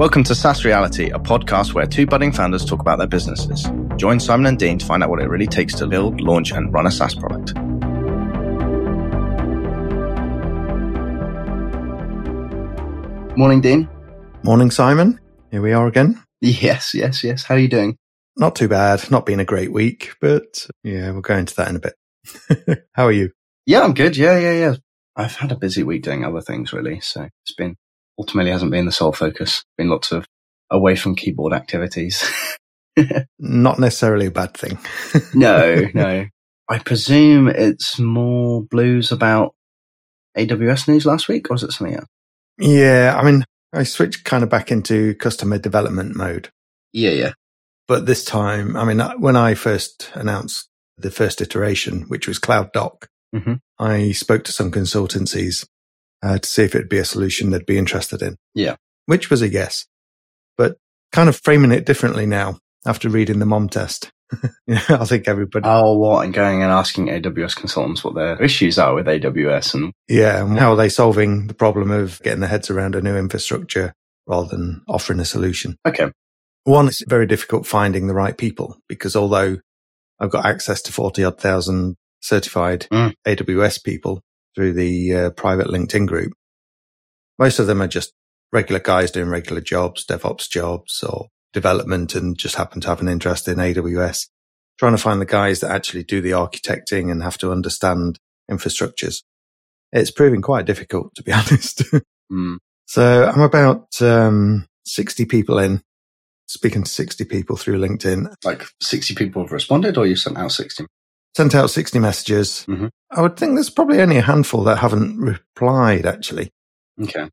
Welcome to SaaS Reality, a podcast where two budding founders talk about their businesses. Join Simon and Dean to find out what it really takes to build, launch, and run a SaaS product. Morning, Dean. Morning, Simon. Here we are again. Yes, yes, yes. How are you doing? Not too bad. Not been a great week, but yeah, we'll go into that in a bit. How are you? Yeah, I'm good. Yeah, yeah, yeah. I've had a busy week doing other things, really. So it's been ultimately hasn't been the sole focus. Been lots of away from keyboard activities. Not necessarily a bad thing. no, no. I presume it's more blues about AWS news last week, or is it something else? Yeah, I mean, I switched kind of back into customer development mode. Yeah, yeah. But this time, I mean, when I first announced the first iteration, which was Cloud Doc, mm-hmm. I spoke to some consultancies uh, to see if it'd be a solution they'd be interested in. Yeah. Which was a yes. But kind of framing it differently now after reading the mom test. I think everybody. Oh, what? And going and asking AWS consultants what their issues are with AWS and. Yeah. And how are they solving the problem of getting their heads around a new infrastructure rather than offering a solution? Okay. One, it's very difficult finding the right people because although I've got access to 40 odd thousand certified mm. AWS people, through the uh, private LinkedIn group. Most of them are just regular guys doing regular jobs, DevOps jobs or development and just happen to have an interest in AWS. Trying to find the guys that actually do the architecting and have to understand infrastructures. It's proving quite difficult, to be honest. mm. So I'm about um, 60 people in, speaking to 60 people through LinkedIn. Like 60 people have responded or you sent out 60? Sent out 60 messages. Mm-hmm. I would think there's probably only a handful that haven't replied actually. Okay.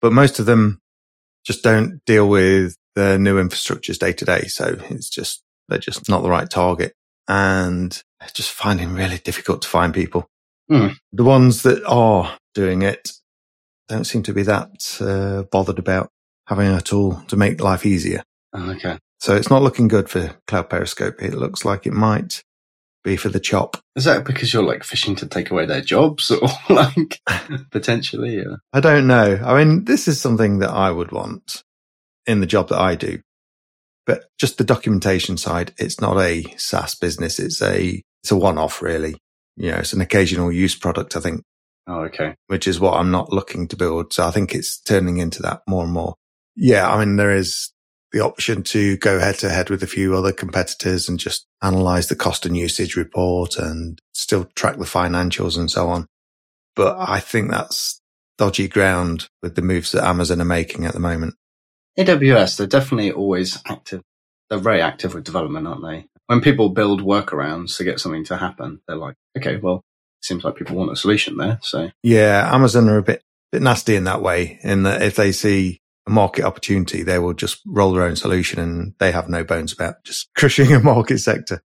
But most of them just don't deal with the new infrastructures day to day. So it's just, they're just not the right target and just finding really difficult to find people. Mm. The ones that are doing it don't seem to be that uh, bothered about having a tool to make life easier. Oh, okay. So it's not looking good for Cloud Periscope. It looks like it might be for the chop. Is that because you're like fishing to take away their jobs or like potentially? Yeah. I don't know. I mean, this is something that I would want in the job that I do, but just the documentation side, it's not a SaaS business. It's a, it's a one off really. You know, it's an occasional use product, I think. Oh, okay. Which is what I'm not looking to build. So I think it's turning into that more and more. Yeah. I mean, there is the option to go head to head with a few other competitors and just analyze the cost and usage report and still track the financials and so on. But I think that's dodgy ground with the moves that Amazon are making at the moment. AWS, they're definitely always active. They're very active with development, aren't they? When people build workarounds to get something to happen, they're like, okay, well, seems like people want a solution there. So yeah, Amazon are a bit, bit nasty in that way in that if they see market opportunity, they will just roll their own solution and they have no bones about just crushing a market sector.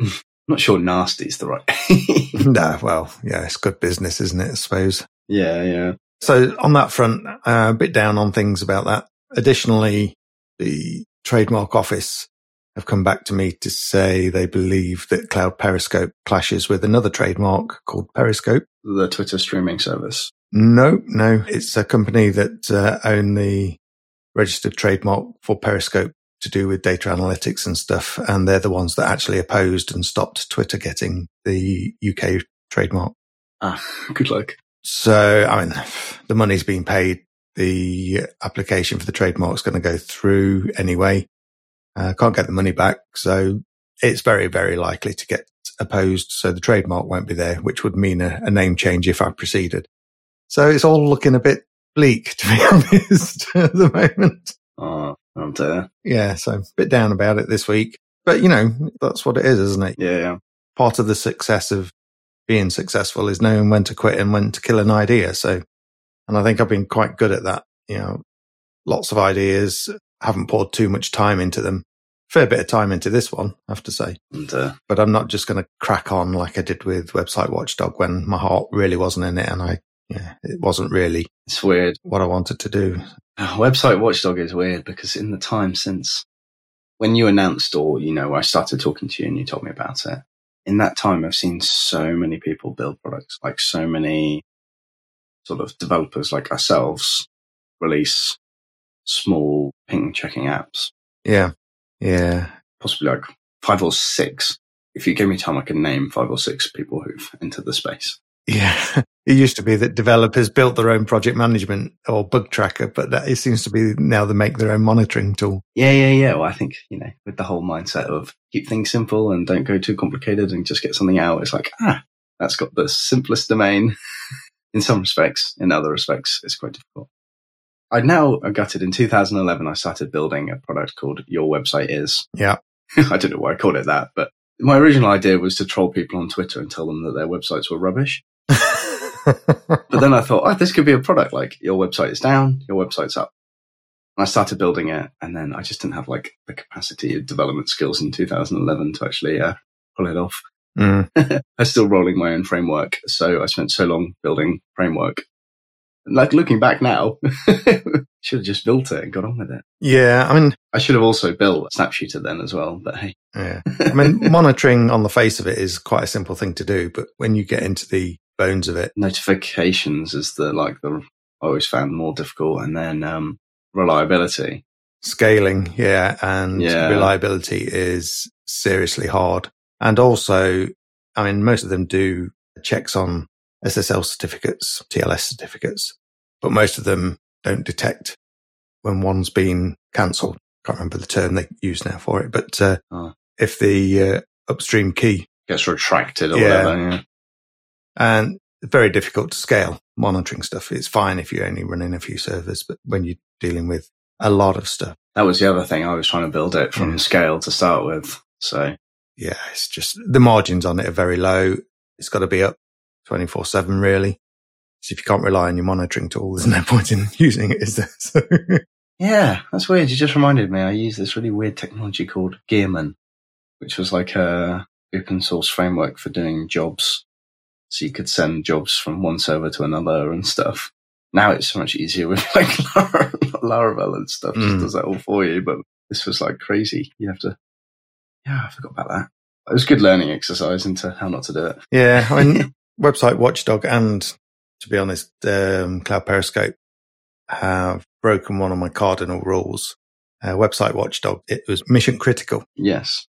I'm not sure nasty is the right. no, well, yeah, it's good business, isn't it? I suppose. Yeah, yeah. So on that front, uh, a bit down on things about that. Additionally, the trademark office have come back to me to say they believe that Cloud Periscope clashes with another trademark called Periscope. The Twitter streaming service. No, no. It's a company that uh, own the registered trademark for Periscope to do with data analytics and stuff. And they're the ones that actually opposed and stopped Twitter getting the UK trademark. Ah, good luck. So, I mean, the money's been paid. The application for the trademark is going to go through anyway. Uh, can't get the money back. So it's very, very likely to get opposed. So the trademark won't be there, which would mean a, a name change if I proceeded. So it's all looking a bit bleak, to be honest, at the moment. Oh, I'm there. Yeah, so a bit down about it this week. But, you know, that's what it is, isn't it? Yeah, yeah. Part of the success of being successful is knowing when to quit and when to kill an idea. So, and I think I've been quite good at that. You know, lots of ideas, haven't poured too much time into them. Fair bit of time into this one, I have to say. And, uh, but I'm not just going to crack on like I did with Website Watchdog when my heart really wasn't in it and I yeah, it wasn't really it's weird what I wanted to do. Website Watchdog is weird because in the time since when you announced or, you know, I started talking to you and you told me about it, in that time, I've seen so many people build products, like so many sort of developers like ourselves release small ping checking apps. Yeah. Yeah. Possibly like five or six. If you give me time, I can name five or six people who've entered the space. Yeah. It used to be that developers built their own project management or bug tracker, but that it seems to be now they make their own monitoring tool. Yeah, yeah, yeah. Well, I think, you know, with the whole mindset of keep things simple and don't go too complicated and just get something out, it's like, ah, that's got the simplest domain in some respects. In other respects, it's quite difficult. I now gutted in 2011, I started building a product called Your Website Is. Yeah. I don't know why I called it that, but my original idea was to troll people on Twitter and tell them that their websites were rubbish. But then I thought, oh, this could be a product. Like your website is down, your website's up. And I started building it, and then I just didn't have like the capacity of development skills in 2011 to actually uh, pull it off. Mm. I'm still rolling my own framework, so I spent so long building framework. Like looking back now, should have just built it and got on with it. Yeah, I mean, I should have also built Snapshooter then as well. But hey, yeah, I mean, monitoring on the face of it is quite a simple thing to do, but when you get into the bones of it, notifications is the like the I always found more difficult, and then um, reliability, scaling, yeah, and Yeah. reliability is seriously hard. And also, I mean, most of them do checks on SSL certificates, TLS certificates, but most of them don't detect when one's been cancelled. Can't remember the term they use now for it, but uh, Oh. if the uh, upstream key gets retracted or Yeah. whatever. Yeah. And very difficult to scale monitoring stuff. It's fine if you're only running a few servers, but when you're dealing with a lot of stuff, That was the other thing. I was trying to build it from scale to start with. So yeah, it's just the margins on it are very low. It's got to be up 24 seven really. So if you can't rely on your monitoring tool, there's no point in using it, is there? So, yeah, that's weird. You just reminded me. I used this really weird technology called Gearman, which was like a open source framework for doing jobs. So you could send jobs from one server to another and stuff. Now it's so much easier with like Laravel and stuff. Just Mm. does that all for you. But this was like crazy. You have to. Yeah, I forgot about that. It was a good learning exercise into how not to do it. yeah, I mean, website watchdog and to be honest, um, Cloud Periscope have broken one of my cardinal rules. Uh, website watchdog, it was mission critical. Yes.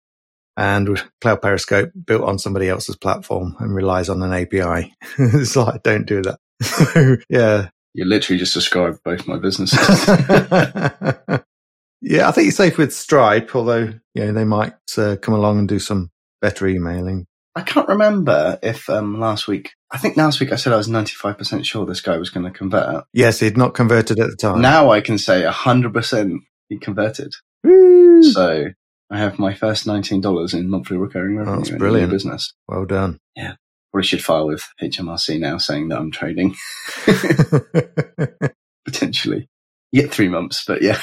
And Cloud Periscope built on somebody else's platform and relies on an API. it's like, don't do that. So, yeah. You literally just described both my businesses. yeah, I think you're safe with Stripe, although, you know, they might uh, come along and do some better emailing. I can't remember if um, last week, I think last week I said I was 95% sure this guy was going to convert. Yes, he'd not converted at the time. Now I can say 100% he converted. Woo! So I have my first $19 in monthly recurring revenue That's in brilliant. business. Well done. Yeah, probably should file with HMRC now saying that I'm trading potentially. Yet three months, but yeah.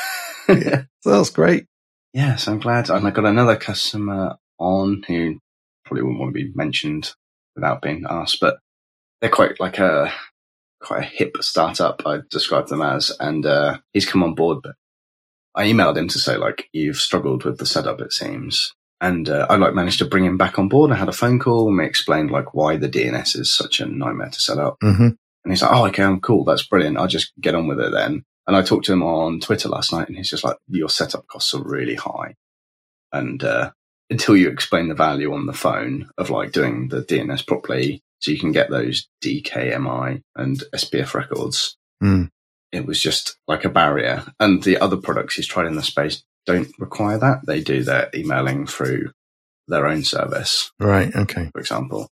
Yeah. so that's great. Yeah, so I'm glad. And I got another customer on who probably wouldn't want to be mentioned without being asked, but they're quite like a quite a hip startup. I describe them as, and uh, he's come on board. But I emailed him to say like you've struggled with the setup, it seems, and uh, I like managed to bring him back on board. I had a phone call and we explained like why the DNS is such a nightmare to set up. hmm And he's like, oh, okay, I'm cool. That's brilliant. I'll just get on with it then. And I talked to him on Twitter last night and he's just like, your setup costs are really high. And, uh, until you explain the value on the phone of like doing the DNS properly so you can get those DKIM and SPF records, Mm. It was just like a barrier. And the other products he's tried in the space don't require that. They do their emailing through their own service Right. Okay. for example.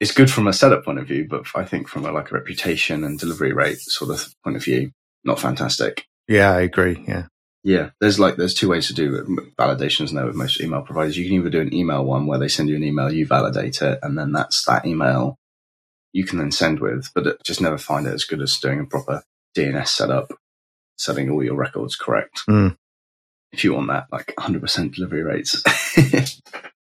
It's good from a setup point of view, but I think from a like a reputation and delivery rate sort of point of view, not fantastic. Yeah, I agree. Yeah. Yeah, there's like there's two ways to do validations now with most email providers. You can either do an email one where they send you an email, you validate it, and then that's that email you can then send with, but just never find it as good as doing a proper DNS setup, setting all your records correct. Mm. If you want that, like 100% delivery rates.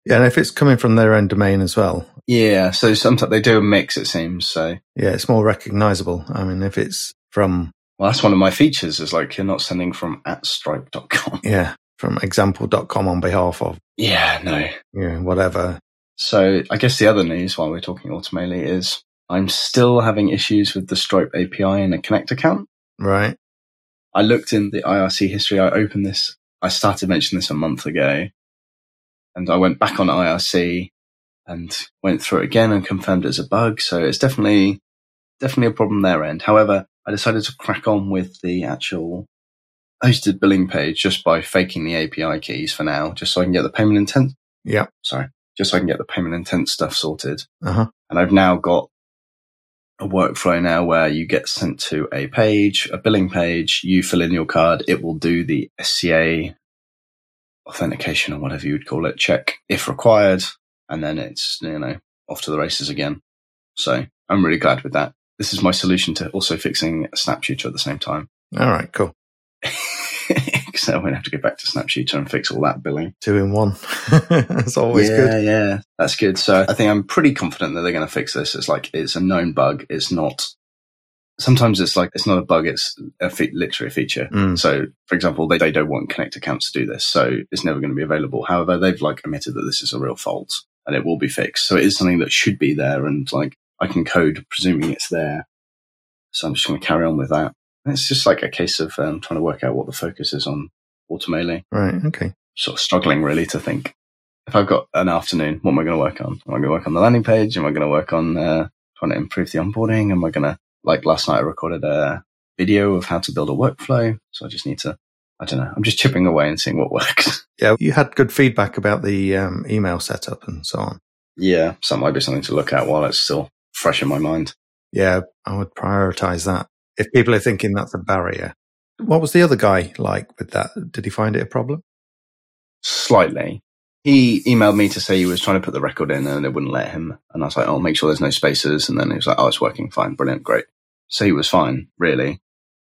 Yeah. And if it's coming from their own domain as well, yeah, so sometimes they do a mix, it seems. So yeah, it's more recognizable. I mean, if it's from, Well, that's one of my features is like you're not sending from at stripe.com. yeah, from example.com on behalf of, Yeah, no. know, whatever. So I guess the other news while we're talking ultimately is I'm still having issues with the Stripe API in a Connect account. Right. I looked in the IRC history. I opened this. I started mentioning this a month ago, and I went back on IRC and went through it again and confirmed it as a bug. So it's definitely definitely a problem there end. However, I decided to crack on with the actual hosted billing page just by faking the API keys for now, just so I can get the payment intent. Yeah. Sorry. Just so I can get the payment intent stuff sorted. Uh-huh. And I've now got a workflow now where you get sent to a page, a billing page, you fill in your card, it will do the SCA authentication or whatever you would call it check if required. And then it's, you know, off to the races again. So I'm really glad with that. This is my solution to also fixing Snapshooter at the same time. All right, cool. so I won't have to go back to Snapshooter and fix all that billing. Two in one. That's always yeah, good. Yeah, that's good. So I think I'm pretty confident that they're going to fix this. It's like it's a known bug. It's not. Sometimes it's like it's not a bug. It's a fe- literally a feature. Mm. So, for example, they, they don't want Connect accounts to do this, so it's never going to be available. However, they've like admitted that this is a real fault and it will be fixed. So it is something that should be there, and like I can code presuming it's there. So I'm just going to carry on with that. It's just like a case of um, trying to work out what the focus is on Automaily. Right. Okay. Sort of struggling really to think if I've got an afternoon, what am I going to work on? Am I going to work on the landing page? Am I going to work on uh, trying to improve the onboarding? Am I going to like last night I recorded a video of how to build a workflow, so I just need to. I don't know. I'm just chipping away and seeing what works. Yeah, you had good feedback about the um, email setup and so on. yeah, so that might be something to look at while it's still fresh in my mind. Yeah, I would prioritize that. If people are thinking that's a barrier. What was the other guy like with that? Did he find it a problem? Slightly. He emailed me to say he was trying to put the record in and it wouldn't let him. And I was like, oh, make sure there's no spaces. And then he was like, oh, it's working fine. Brilliant. Great. So he was fine, really.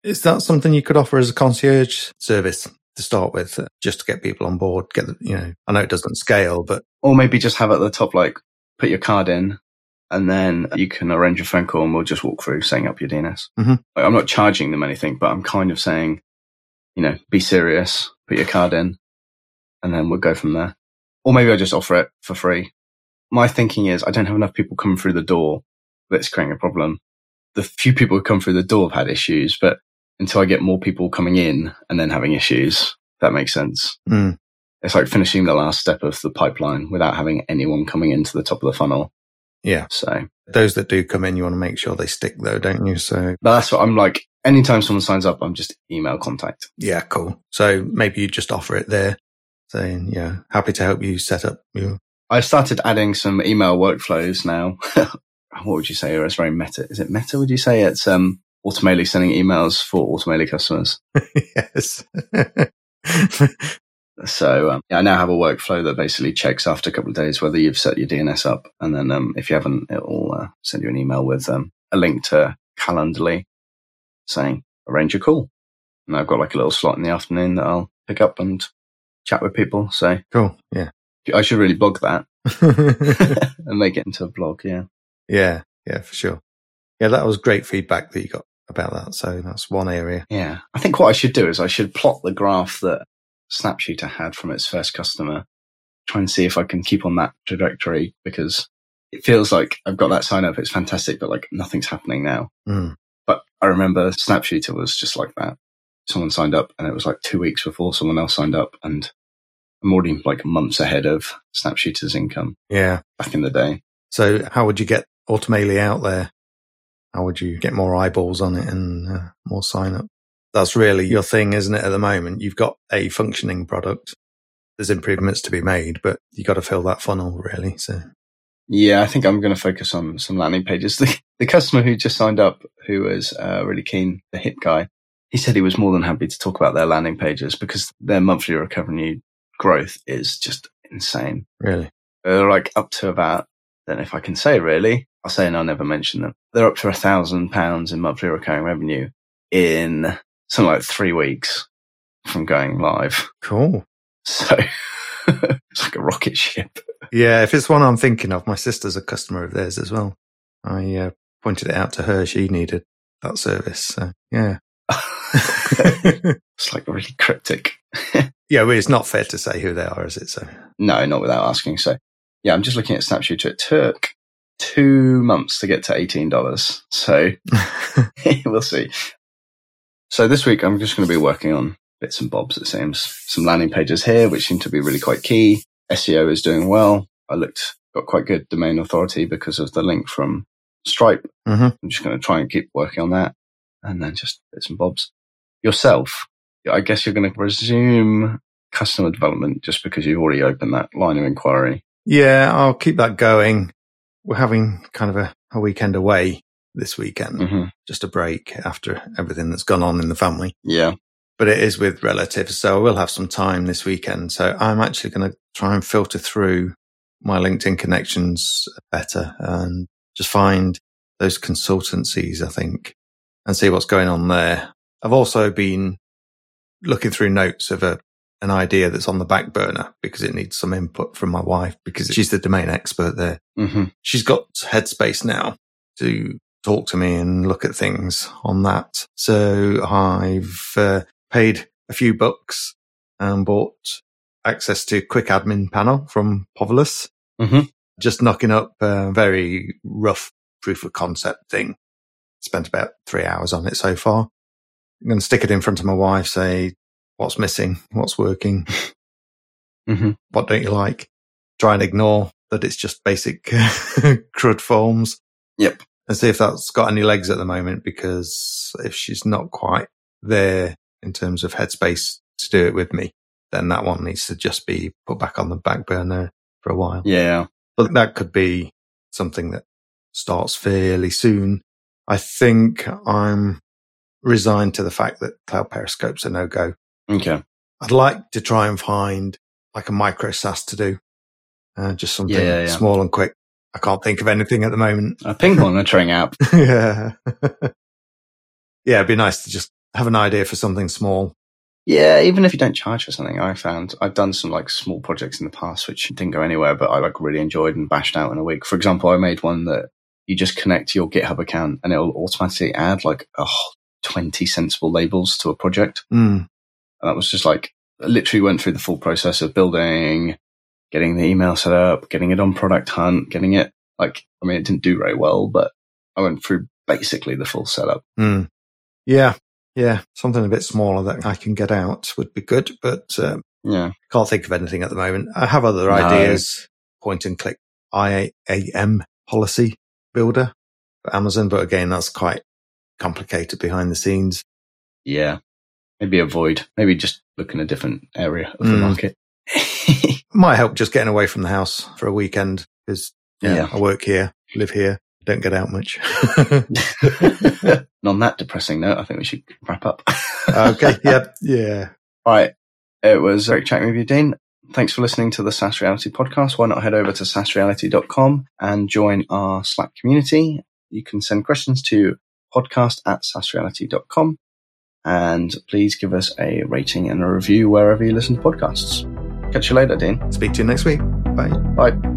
Is that something you could offer as a concierge service to start with, uh, just to get people on board? Get the, you know, I know it doesn't scale, but Or maybe just have at the top, like, put your card in and then you can arrange a phone call and we'll just walk through setting up your DNS. Mhm. Like, I'm not charging them anything, but I'm kind of saying, you know, be serious, put your card in, and then we'll go from there. Or maybe I'll just offer it for free. My thinking is I don't have enough people coming through the door that's creating a problem. The few people who come through the door have had issues, but until I get more people coming in and then having issues, that makes sense. mm, It's like finishing the last step of the pipeline without having anyone coming into the top of the funnel. Yeah, So those that do come in, you want to make sure they stick though, don't you? So but that's what I'm like. Anytime someone signs up, I'm just email contact. yeah, cool. So maybe you just offer it there saying, yeah, happy to help you set up your, I've started adding some email workflows now. what would you say? Or it's very meta. Is it meta? Would you say it's um automatically sending emails for automatically customers? yes. So um, yeah, I now have a workflow that basically checks after a couple of days whether you've set your DNS up, and then um, if you haven't, it will uh, send you an email with um, a link to Calendly saying arrange a call. And I've got like a little slot in the afternoon that I'll pick up and chat with people. So cool. Yeah. I should really blog that and make it into a blog. Yeah. yeah. Yeah, for sure. Yeah, that was great feedback that you got about that. So that's one area. Yeah. I think what I should do is I should plot the graph that Snapshooter had from its first customer, try and see if I can keep on that trajectory because it feels like I've got that sign up. It's fantastic, but like nothing's happening now. Mm. But I remember Snapshooter was just like that. Someone signed up and it was like two weeks before someone else signed up and I'm already like months ahead of Snapshooter's income Yeah. back in the day. So how would you get Automaily out there? How would you get more eyeballs on it and uh, more sign up? That's really your thing, isn't it? At the moment, you've got a functioning product. There's improvements to be made, but you got to fill that funnel really. So Yeah, I think I'm going to focus on some landing pages. The, the customer who just signed up, who was uh, really keen, the hip guy, he said he was more than happy to talk about their landing pages because their monthly revenue growth is just insane. really, They're like up to about, then if I can say really, I'll say and I'll never mention them. They're up to a thousand pounds in monthly recurring revenue in something like three weeks from going live. cool. So it's like a rocket ship. Yeah, if it's one I'm thinking of, my sister's a customer of theirs as well. I uh, pointed it out to her; she needed that service. So yeah, it's like really cryptic. yeah. Well, it's not fair to say who they are, is it? So No, not without asking. So, yeah, I'm just looking at Snapshooter. It took two months to get to $18. So we'll see. So this week I'm just going to be working on bits and bobs, it seems. Some landing pages here, which seem to be really quite key. SEO is doing well. I looked, got quite good domain authority because of the link from Stripe. Mm-hmm. I'm just going to try and keep working on that and then just bits and bobs. Yourself, I guess you're going to resume customer development just because you've already opened that line of inquiry. Yeah, I'll keep that going. We're having kind of a, a weekend away this weekend, Mm-hmm. just a break after everything that's gone on in the family. Yeah. But it is with relatives, so I will have some time this weekend. So I'm actually going to try and filter through my LinkedIn connections better and just find those consultancies, I think, and see what's going on there. I've also been looking through notes of a an idea that's on the back burner because it needs some input from my wife because she's the domain expert there. Mm-hmm. She's got headspace now to talk to me and look at things on that. So I've uh, paid a few bucks and bought access to quick admin panel from Povilas. Mhm. Just knocking up a very rough proof of concept thing. Spent about three hours on it so far. I'm going to stick it in front of my wife, say, what's missing? What's working? Mm-hmm. What don't you like? Try and ignore that it's just basic CRUD forms. Yep. And see if that's got any legs at the moment, because if she's not quite there in terms of headspace to do it with me, then that one needs to just be put back on the back burner for a while. Yeah. But that could be something that starts fairly soon. I think I'm resigned to the fact that cloud periscopes are no go. Okay. I'd like to try and find like a micro SaaS to do, uh, just something Yeah, yeah. small and quick. I can't think of anything at the moment. A ping monitoring app. yeah. yeah, it'd be nice to just have an idea for something small. Yeah, even if you don't charge for something, I found I've done some like small projects in the past which didn't go anywhere, but I like really enjoyed and bashed out in a week. For example, I made one that you just connect to your GitHub account and it'll automatically add like oh, 20 sensible labels to a project. Mm. And that was just like, I literally went through the full process of building, getting the email set up, getting it on Product Hunt, getting it like, I mean, it didn't do very well, but I went through basically the full setup. Mm. Yeah. Yeah. Something a bit smaller that I can get out would be good, but um, Yeah. can't think of anything at the moment. I have other No. ideas. Point and click IAM policy builder for Amazon, but again, that's quite complicated behind the scenes. Yeah. Maybe avoid, maybe just look in a different area of the Mm. market. Might help just getting away from the house for a weekend because yeah, Yeah. I work here, live here, don't get out much. and on that depressing note, I think we should wrap up. okay. Yep. Yeah. All right. It was Eric chatting with you, Dean. Thanks for listening to the SaaS Reality podcast. Why not head over to saasreality.com and join our Slack community? You can send questions to podcast at saasreality.com. And please give us a rating and a review wherever you listen to podcasts. Catch you later, Dean. Speak to you next week. Bye. Bye.